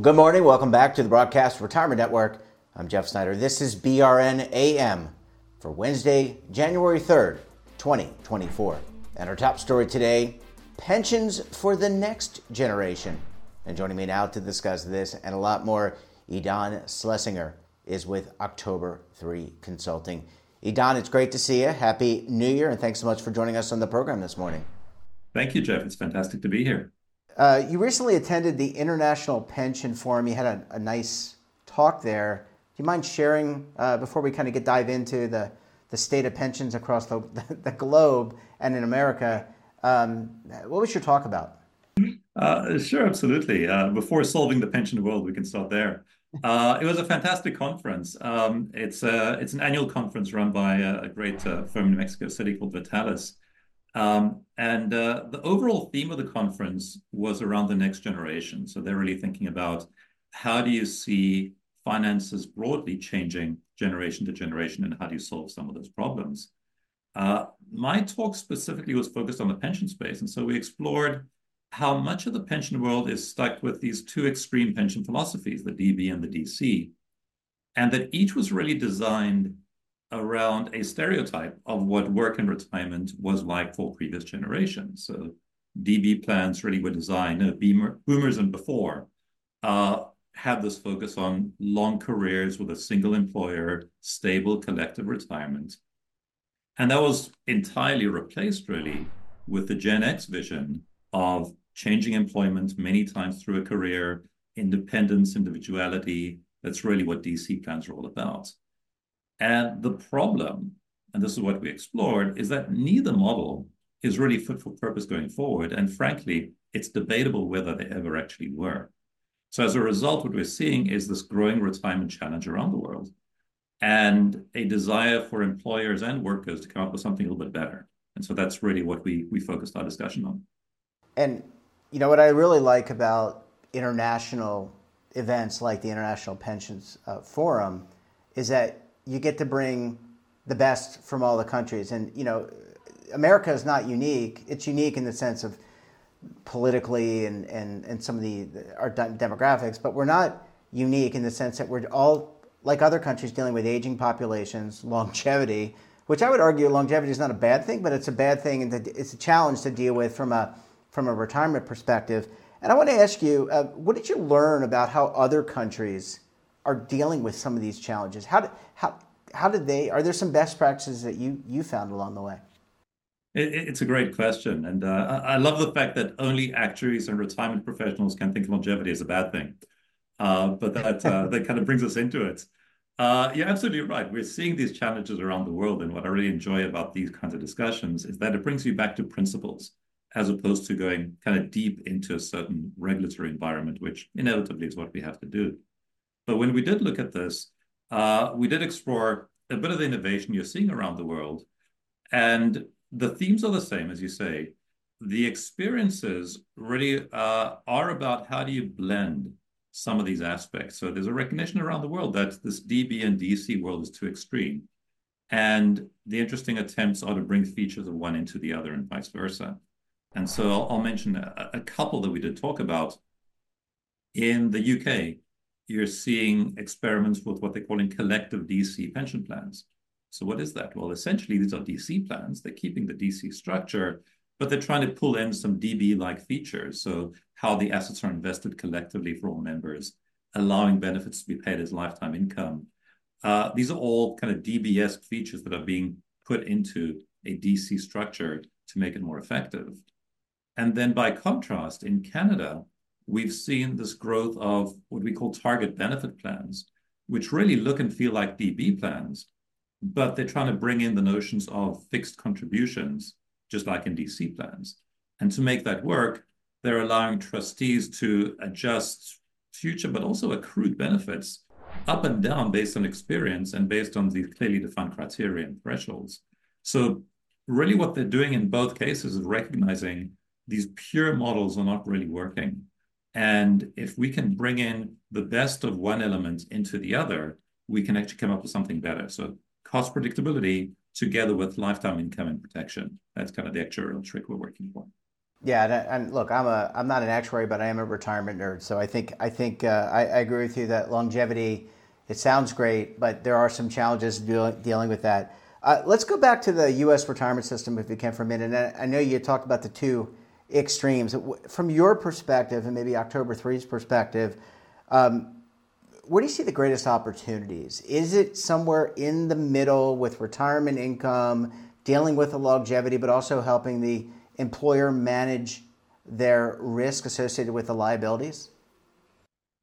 Well, good morning. Welcome back to the Broadcast Retirement Network. I'm Jeff Snyder. This is BRN AM for Wednesday, January 3rd, 2024. And our top story today pensions for the next generation. And joining me now to discuss this and a lot more, Idan Shlesinger is with October 3 Consulting. Idan, it's great to see you. Happy New Year, and thanks so much for joining us on the program this morning. Thank you, Jeff. It's fantastic to be here. Uh, you recently attended the International Pension Forum. You had a, a nice talk there. Do you mind sharing uh, before we kind of get dive into the, the state of pensions across the, the, globe and in America? Um, what was your talk about? Uh, sure, absolutely. Uh, before solving the pension world, we can start there. Uh, it was a fantastic conference. Um, it's a, it's an annual conference run by a, a great uh, firm in Mexico City called Vitalis. Um, and uh, the overall theme of the conference was around the next generation. So they're really thinking about how do you see finances broadly changing generation to generation, and how do you solve some of those problems? Uh, my talk specifically was focused on the pension space, and so we explored how much of the pension world is stuck with these two extreme pension philosophies, the DB and the DC, and that each was really designed around a stereotype of what work and retirement was like for previous generations. So DB plans really were designed, uh, boomers and before, uh, had this focus on long careers with a single employer, stable collective retirement. And that was entirely replaced really with the Gen X vision of changing employment many times through a career, independence, individuality. That's really what DC plans are all about. And the problem, and this is what we explored, is that neither model is really fit for purpose going forward. And frankly, it's debatable whether they ever actually were. So as a result, what we're seeing is this growing retirement challenge around the world and a desire for employers and workers to come up with something a little bit better. And so that's really what we, we focused our discussion on. And, you know, what I really like about international events like the International Pensions uh, Forum is that you get to bring the best from all the countries. And, you know, America is not unique. It's unique in the sense of politically and, and, and some of the our demographics, but we're not unique in the sense that we're all like other countries dealing with aging populations, longevity, which I would argue longevity is not a bad thing, but it's a bad thing and it's a challenge to deal with from a from a retirement perspective. And I want to ask you, uh, what did you learn about how other countries are dealing with some of these challenges? How did, how, how did they, are there some best practices that you, you found along the way? It, it's a great question. And uh, I love the fact that only actuaries and retirement professionals can think longevity is a bad thing. Uh, but that, uh, that kind of brings us into it. Uh, you're absolutely right. We're seeing these challenges around the world. And what I really enjoy about these kinds of discussions is that it brings you back to principles as opposed to going kind of deep into a certain regulatory environment, which inevitably is what we have to do. But when we did look at this, uh, we did explore a bit of the innovation you're seeing around the world. And the themes are the same, as you say. The experiences really uh, are about how do you blend some of these aspects. So there's a recognition around the world that this DB and DC world is too extreme. And the interesting attempts are to bring features of one into the other and vice versa. And so I'll, I'll mention a, a couple that we did talk about. In the UK, you're seeing experiments with what they're calling collective DC pension plans. So what is that? Well, essentially, these are DC plans. They're keeping the DC structure, but they're trying to pull in some DB-like features. So how the assets are invested collectively for all members, allowing benefits to be paid as lifetime income. Uh, these are all kind of DBS features that are being put into a DC structure to make it more effective. And then by contrast, in Canada, we've seen this growth of what we call target benefit plans, which really look and feel like DB plans, but they're trying to bring in the notions of fixed contributions, just like in DC plans. And to make that work, they're allowing trustees to adjust future, but also accrued benefits up and down based on experience and based on these clearly defined criteria and thresholds. So really what they're doing in both cases is recognizing these pure models are not really working. And if we can bring in the best of one element into the other, we can actually come up with something better. So cost predictability together with lifetime income and protection. That's kind of the actuarial trick we're working for. Yeah, and, and, look, I'm a I'm not an actuary, but I am a retirement nerd. So I think I think uh, I, I, agree with you that longevity. It sounds great, but there are some challenges deal, dealing with that. Uh, let's go back to the U.S. retirement system, if we can, for a minute. And I know you talked about the two extremes. From your perspective, and maybe October 3's perspective, um, where do you see the greatest opportunities? Is it somewhere in the middle with retirement income, dealing with the longevity, but also helping the employer manage their risk associated with the liabilities?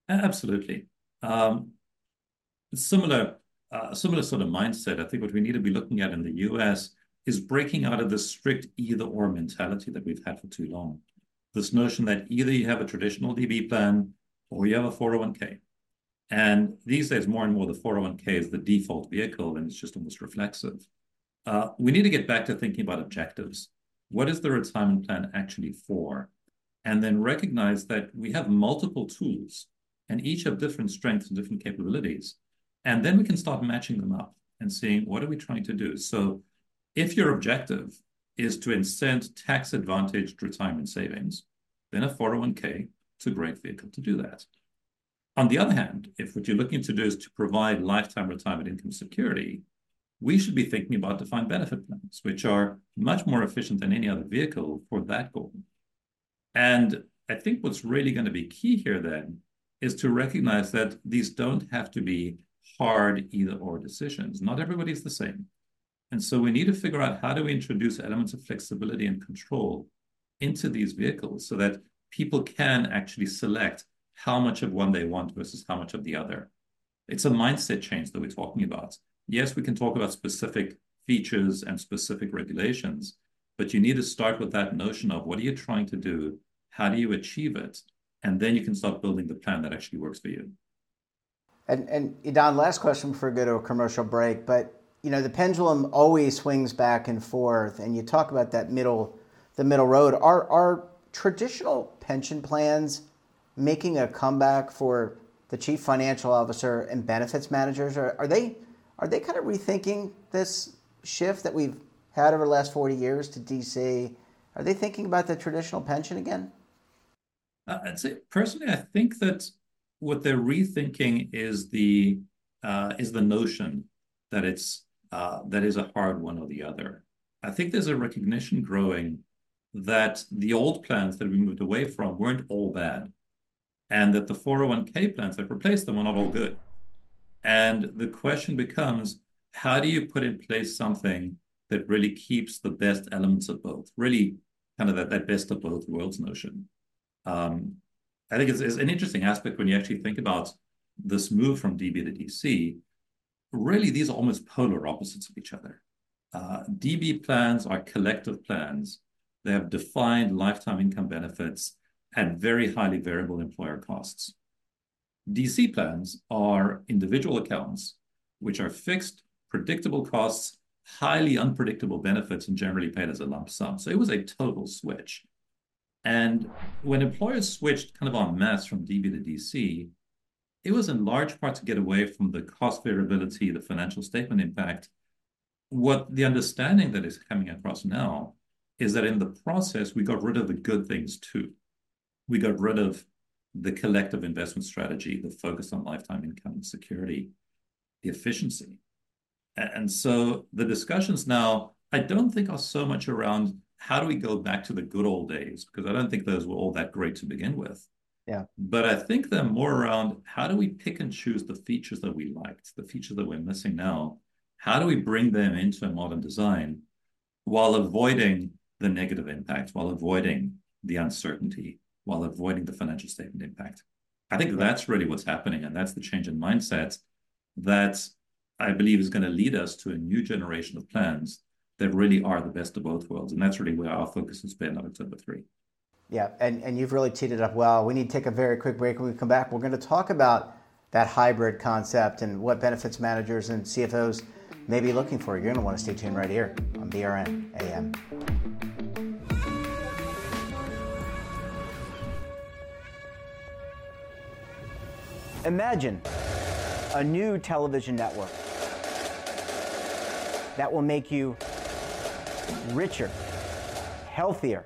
Absolutely. Um, similar, uh, similar sort of mindset. I think what we need to be looking at in the U.S. is breaking out of the strict either/or mentality that we've had for too long. This notion that either you have a traditional DB plan or you have a 401k. And these days, more and more, the 401k is the default vehicle, and it's just almost reflexive. Uh, we need to get back to thinking about objectives. What is the retirement plan actually for? And then recognize that we have multiple tools, and each have different strengths and different capabilities. And then we can start matching them up and seeing what are we trying to do. So, if your objective is to incent tax advantaged retirement savings, then a 401k is a great vehicle to do that. On the other hand, if what you're looking to do is to provide lifetime retirement income security, we should be thinking about defined benefit plans, which are much more efficient than any other vehicle for that goal. And I think what's really going to be key here then is to recognize that these don't have to be hard either or decisions. Not everybody's the same. And so we need to figure out how do we introduce elements of flexibility and control into these vehicles so that people can actually select how much of one they want versus how much of the other. It's a mindset change that we're talking about. Yes, we can talk about specific features and specific regulations, but you need to start with that notion of what are you trying to do? How do you achieve it? And then you can start building the plan that actually works for you. And, and Idan, last question before we go to a commercial break, but you know the pendulum always swings back and forth, and you talk about that middle, the middle road. Are are traditional pension plans making a comeback for the chief financial officer and benefits managers? Are, are they are they kind of rethinking this shift that we've had over the last 40 years to DC? Are they thinking about the traditional pension again? Uh, I'd say personally, I think that what they're rethinking is the uh, is the notion that it's uh, that is a hard one or the other. I think there's a recognition growing that the old plans that we moved away from weren't all bad and that the 401k plans that replaced them are not all good. And the question becomes how do you put in place something that really keeps the best elements of both, really kind of that, that best of both worlds notion? Um, I think it's, it's an interesting aspect when you actually think about this move from DB to DC. Really, these are almost polar opposites of each other. Uh, DB plans are collective plans. They have defined lifetime income benefits and very highly variable employer costs. DC plans are individual accounts, which are fixed, predictable costs, highly unpredictable benefits, and generally paid as a lump sum. So it was a total switch. And when employers switched kind of en masse from DB to DC, it was in large part to get away from the cost variability, the financial statement impact. What the understanding that is coming across now is that in the process, we got rid of the good things too we got rid of the collective investment strategy, the focus on lifetime income and security, the efficiency. And so the discussions now, I don't think are so much around how do we go back to the good old days, because I don't think those were all that great to begin with. Yeah. But I think they're more around how do we pick and choose the features that we liked, the features that we're missing now? How do we bring them into a modern design while avoiding the negative impact, while avoiding the uncertainty, while avoiding the financial statement impact. I think that's really what's happening, and that's the change in mindset that I believe is going to lead us to a new generation of plans that really are the best of both worlds. And that's really where our focus has been on October 3. Yeah, and, and you've really teed it up well. We need to take a very quick break. When we come back, we're going to talk about that hybrid concept and what benefits managers and CFOs may be looking for. You're going to want to stay tuned right here on BRN AM. Imagine a new television network that will make you richer, healthier,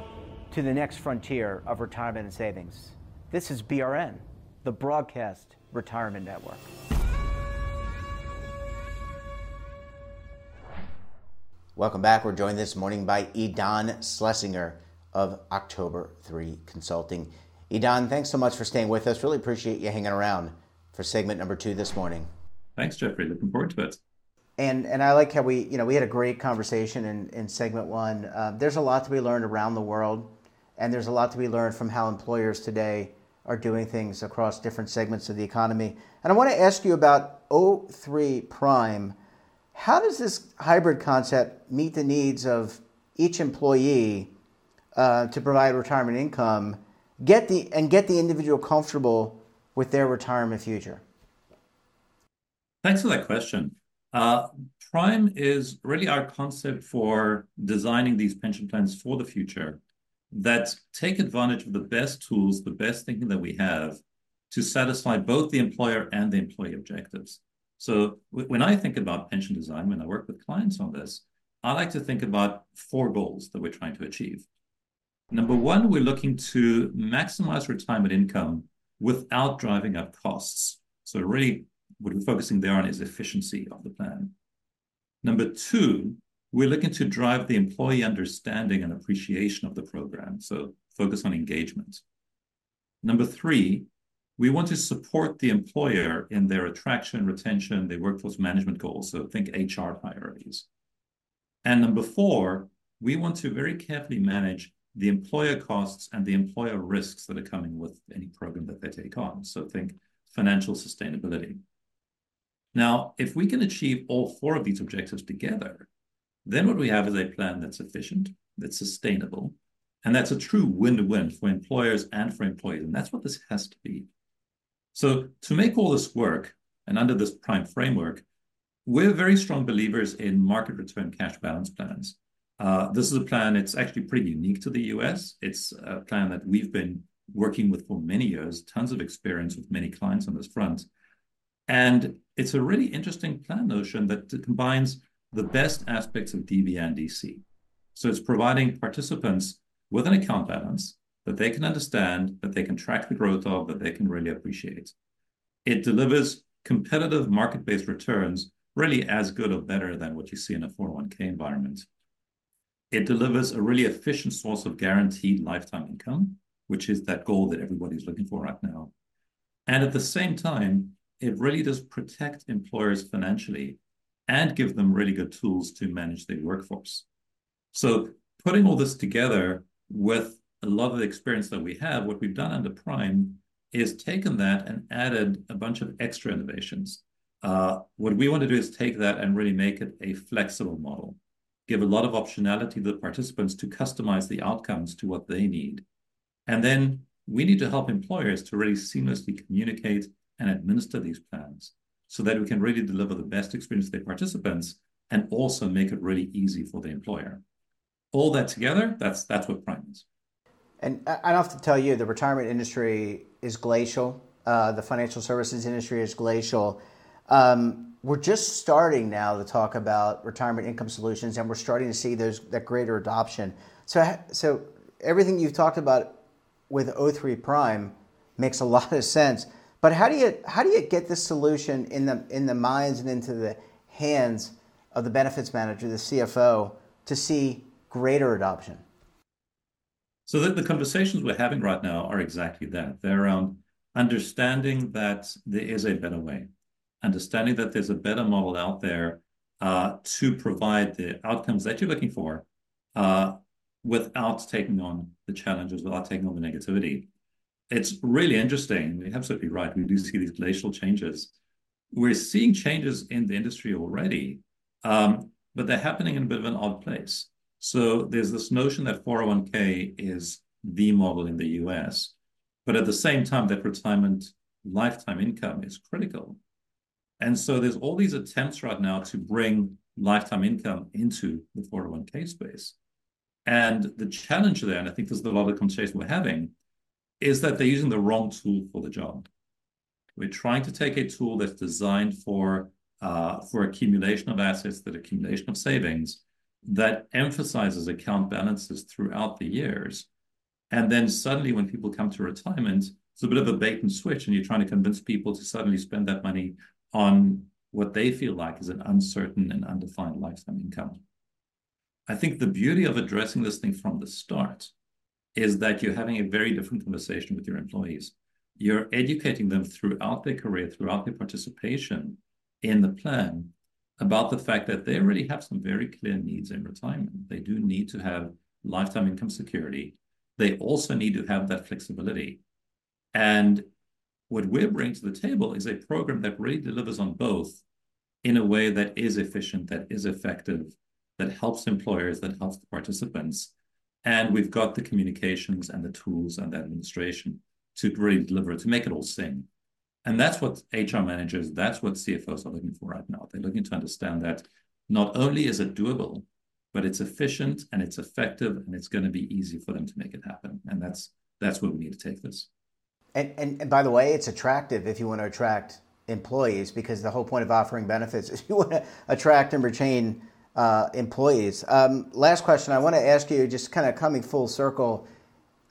to the next frontier of retirement and savings. This is BRN, the Broadcast Retirement Network. Welcome back. We're joined this morning by Idan Shlesinger of October 3 Consulting. Idan, thanks so much for staying with us. Really appreciate you hanging around for segment number two this morning. Thanks, Jeffrey. Looking forward to it. And and I like how we you know we had a great conversation in, in segment one. Uh, there's a lot to be learned around the world and there's a lot to be learned from how employers today are doing things across different segments of the economy. And I want to ask you about O3 Prime. How does this hybrid concept meet the needs of each employee uh, to provide retirement income, get the and get the individual comfortable with their retirement future? Thanks for that question. Uh, Prime is really our concept for designing these pension plans for the future that take advantage of the best tools, the best thinking that we have to satisfy both the employer and the employee objectives. So when I think about pension design, when I work with clients on this, I like to think about four goals that we're trying to achieve. Number one, we're looking to maximize retirement income without driving up costs. So really what we're focusing there on is efficiency of the plan. Number two, we're looking to drive the employee understanding and appreciation of the program, so focus on engagement. Number three, we want to support the employer in their attraction, retention, their workforce management goals, so think HR priorities. And number four, we want to very carefully manage the employer costs and the employer risks that are coming with any program that they take on. So think financial sustainability. Now, if we can achieve all four of these objectives together, then what we have is a plan that's efficient, that's sustainable, and that's a true win-win for employers and for employees. And that's what this has to be. So to make all this work, and under this prime framework, we're very strong believers in market return cash balance plans. Uh, this is a plan, it's actually pretty unique to the US. It's a plan that we've been working with for many years, tons of experience with many clients on this front. And it's a really interesting plan notion that combines the best aspects of DB and DC. So it's providing participants with an account balance that they can understand, that they can track the growth of, that they can really appreciate. It delivers competitive market-based returns, really as good or better than what you see in a 401k environment. It delivers a really efficient source of guaranteed lifetime income, which is that goal that everybody's looking for right now. And at the same time, it really does protect employers financially and give them really good tools to manage their workforce. So putting all this together with a lot of the experience that we have, what we've done under Prime is taken that and added a bunch of extra innovations. Uh, what we want to do is take that and really make it a flexible model, give a lot of optionality to the participants to customize the outcomes to what they need. And then we need to help employers to really seamlessly communicate and administer these plans so that we can really deliver the best experience to the participants and also make it really easy for the employer. All that together, that's that's what Prime is. And I have to tell you, the retirement industry is glacial. Uh, the financial services industry is glacial. Um, we're just starting now to talk about retirement income solutions, and we're starting to see those that greater adoption. So, so everything you've talked about with O3 Prime makes a lot of sense. But how do you how do you get this solution in the in the minds and into the hands of the benefits manager, the CFO, to see greater adoption? So the, the conversations we're having right now are exactly that. They're around understanding that there is a better way, understanding that there's a better model out there uh, to provide the outcomes that you're looking for uh, without taking on the challenges, without taking on the negativity. It's really interesting. You're absolutely right. We do see these glacial changes. We're seeing changes in the industry already, um, but they're happening in a bit of an odd place. So there's this notion that 401k is the model in the US, but at the same time, that retirement lifetime income is critical. And so there's all these attempts right now to bring lifetime income into the 401k space. And the challenge there, and I think there's a lot of conversation we're having, is that they're using the wrong tool for the job. We're trying to take a tool that's designed for uh, for accumulation of assets, that accumulation of savings, that emphasizes account balances throughout the years. And then suddenly, when people come to retirement, it's a bit of a bait and switch, and you're trying to convince people to suddenly spend that money on what they feel like is an uncertain and undefined lifetime income. I think the beauty of addressing this thing from the start is that you're having a very different conversation with your employees. You're educating them throughout their career, throughout their participation in the plan about the fact that they already have some very clear needs in retirement. They do need to have lifetime income security. They also need to have that flexibility. And what we're bringing to the table is a program that really delivers on both in a way that is efficient, that is effective, that helps employers, that helps the participants. And we've got the communications and the tools and the administration to really deliver, it, to make it all sing. And that's what HR managers, that's what CFOs are looking for right now. They're looking to understand that not only is it doable, but it's efficient and it's effective and it's going to be easy for them to make it happen. And that's that's where we need to take this. And, and, and by the way, it's attractive if you want to attract employees because the whole point of offering benefits is you want to attract and retain uh, employees. Um, last question I want to ask you, just kind of coming full circle.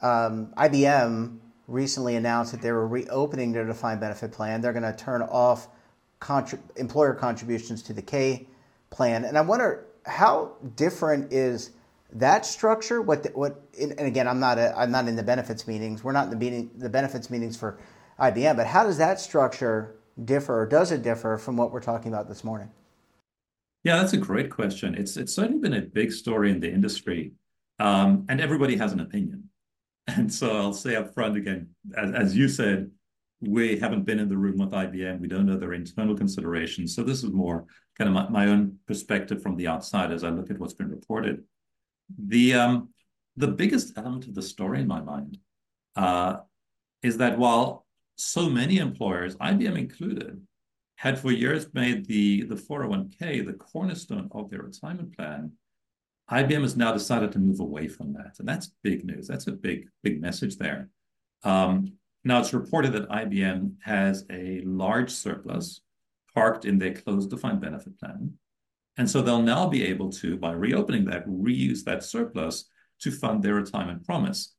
Um, IBM recently announced that they were reopening their defined benefit plan. They're going to turn off employer contributions to the K plan. And I wonder how different is that structure? What the, what? And again, I'm not a, I'm not in the benefits meetings. We're not in the meeting the benefits meetings for IBM. But how does that structure differ, or does it differ from what we're talking about this morning? Yeah, that's a great question. It's it's certainly been a big story in the industry, um, and everybody has an opinion. And so I'll say up front again, as, as you said, we haven't been in the room with IBM. We don't know their internal considerations. So this is more kind of my, my own perspective from the outside as I look at what's been reported. The um, the biggest element of the story in my mind uh, is that while so many employers, IBM included, had for years made the, the 401k the cornerstone of their retirement plan, IBM has now decided to move away from that. And that's big news. That's a big, big message there. Um, now, it's reported that IBM has a large surplus parked in their closed defined benefit plan. And so they'll now be able to, by reopening that, reuse that surplus to fund their retirement promise.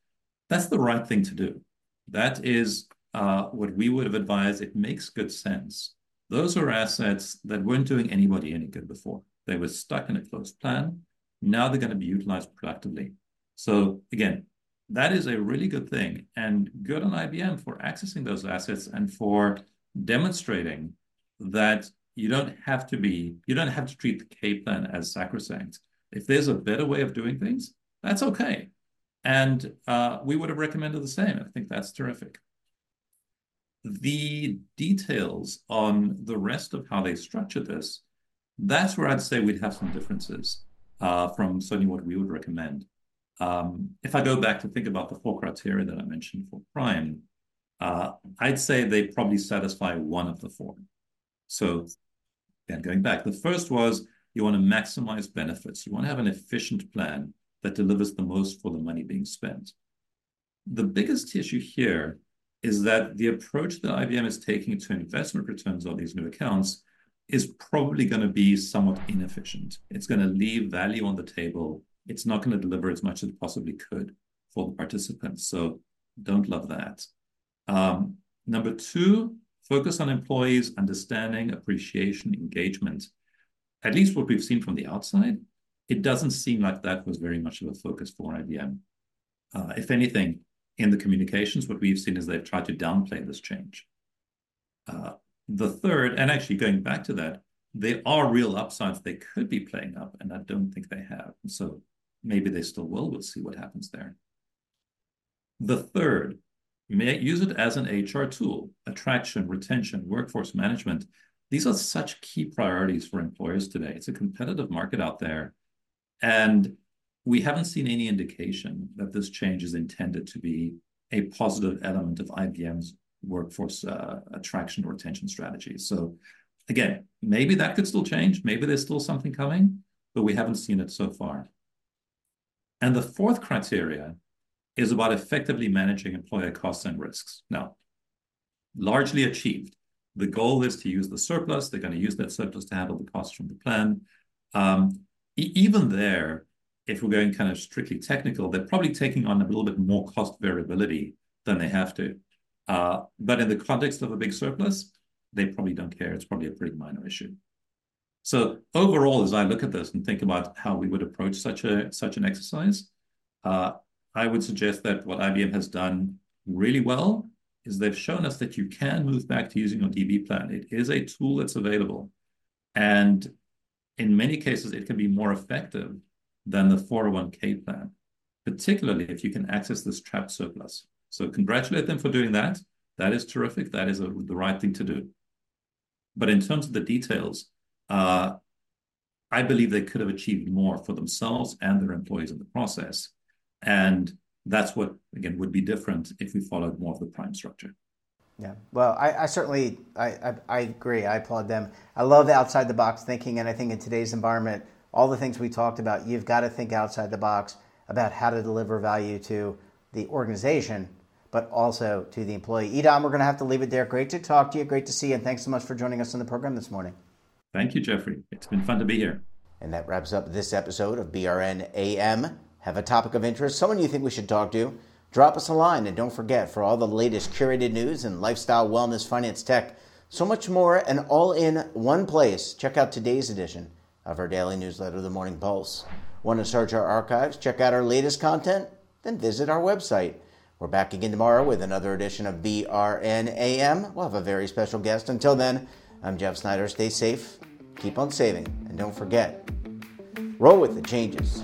That's the right thing to do. That is uh, what we would have advised. It makes good sense. Those are assets that weren't doing anybody any good before. They were stuck in a closed plan. Now they're going to be utilized productively. So again, that is a really good thing and good on IBM for accessing those assets and for demonstrating that you don't have to be, you don't have to treat the K plan as sacrosanct. If there's a better way of doing things, that's okay. And uh, we would have recommended the same. I think that's terrific. The details on the rest of how they structure this, that's where I'd say we'd have some differences uh, from certainly what we would recommend. Um, if I go back to think about the four criteria that I mentioned for Prime, uh, I'd say they probably satisfy one of the four. So again, going back, the first was you want to maximize benefits. You want to have an efficient plan that delivers the most for the money being spent. The biggest issue here is that the approach that IBM is taking to investment returns on these new accounts is probably going to be somewhat inefficient. It's going to leave value on the table. It's not going to deliver as much as it possibly could for the participants. So don't love that. Um, number two, focus on employees' understanding, appreciation, engagement. At least what we've seen from the outside, it doesn't seem like that was very much of a focus for IBM. Uh, if anything, in the communications, what we've seen is they've tried to downplay this change. Uh, the third, and actually going back to that, there are real upsides they could be playing up, and I don't think they have. So maybe they still will. We'll see what happens there. The third, may use it as an HR tool, attraction, retention, workforce management. These are such key priorities for employers today. It's a competitive market out there. And we haven't seen any indication that this change is intended to be a positive element of IBM's workforce uh, attraction or retention strategy. So again, maybe that could still change. Maybe there's still something coming, but we haven't seen it so far. And the fourth criteria is about effectively managing employer costs and risks. Now, largely achieved. The goal is to use the surplus. They're going to use that surplus to handle the costs from the plan. Um, e even there, if we're going kind of strictly technical, they're probably taking on a little bit more cost variability than they have to. Uh, but in the context of a big surplus, they probably don't care. It's probably a pretty minor issue. So overall, as I look at this and think about how we would approach such a such an exercise, uh, I would suggest that what IBM has done really well is they've shown us that you can move back to using your DB plan. It is a tool that's available. And in many cases, it can be more effective than the 401k plan, particularly if you can access this trapped surplus. So congratulate them for doing that. That is terrific. That is a, the right thing to do. But in terms of the details, uh, I believe they could have achieved more for themselves and their employees in the process. And that's what, again, would be different if we followed more of the prime structure. Yeah, well, I, I certainly I, I, I, agree. I applaud them. I love the outside the box thinking, and I think in today's environment, all the things we talked about, you've got to think outside the box about how to deliver value to the organization but also to the employee. Idan, we're going to have to leave it there. Great to talk to you. Great to see you. And thanks so much for joining us on the program this morning. Thank you, Jeffrey. It's been fun to be here. And that wraps up this episode of BRN AM. Have a topic of interest, someone you think we should talk to? Drop us a line. And don't forget, for all the latest curated news and lifestyle, wellness, finance, tech, so much more, and all in one place, check out today's edition of our daily newsletter, The Morning Pulse. Want to search our archives, check out our latest content? Then visit our website we're back again tomorrow with another edition of BRNAM. We'll have a very special guest. Until then, I'm Jeff Snyder. Stay safe, keep on saving, and don't forget roll with the changes.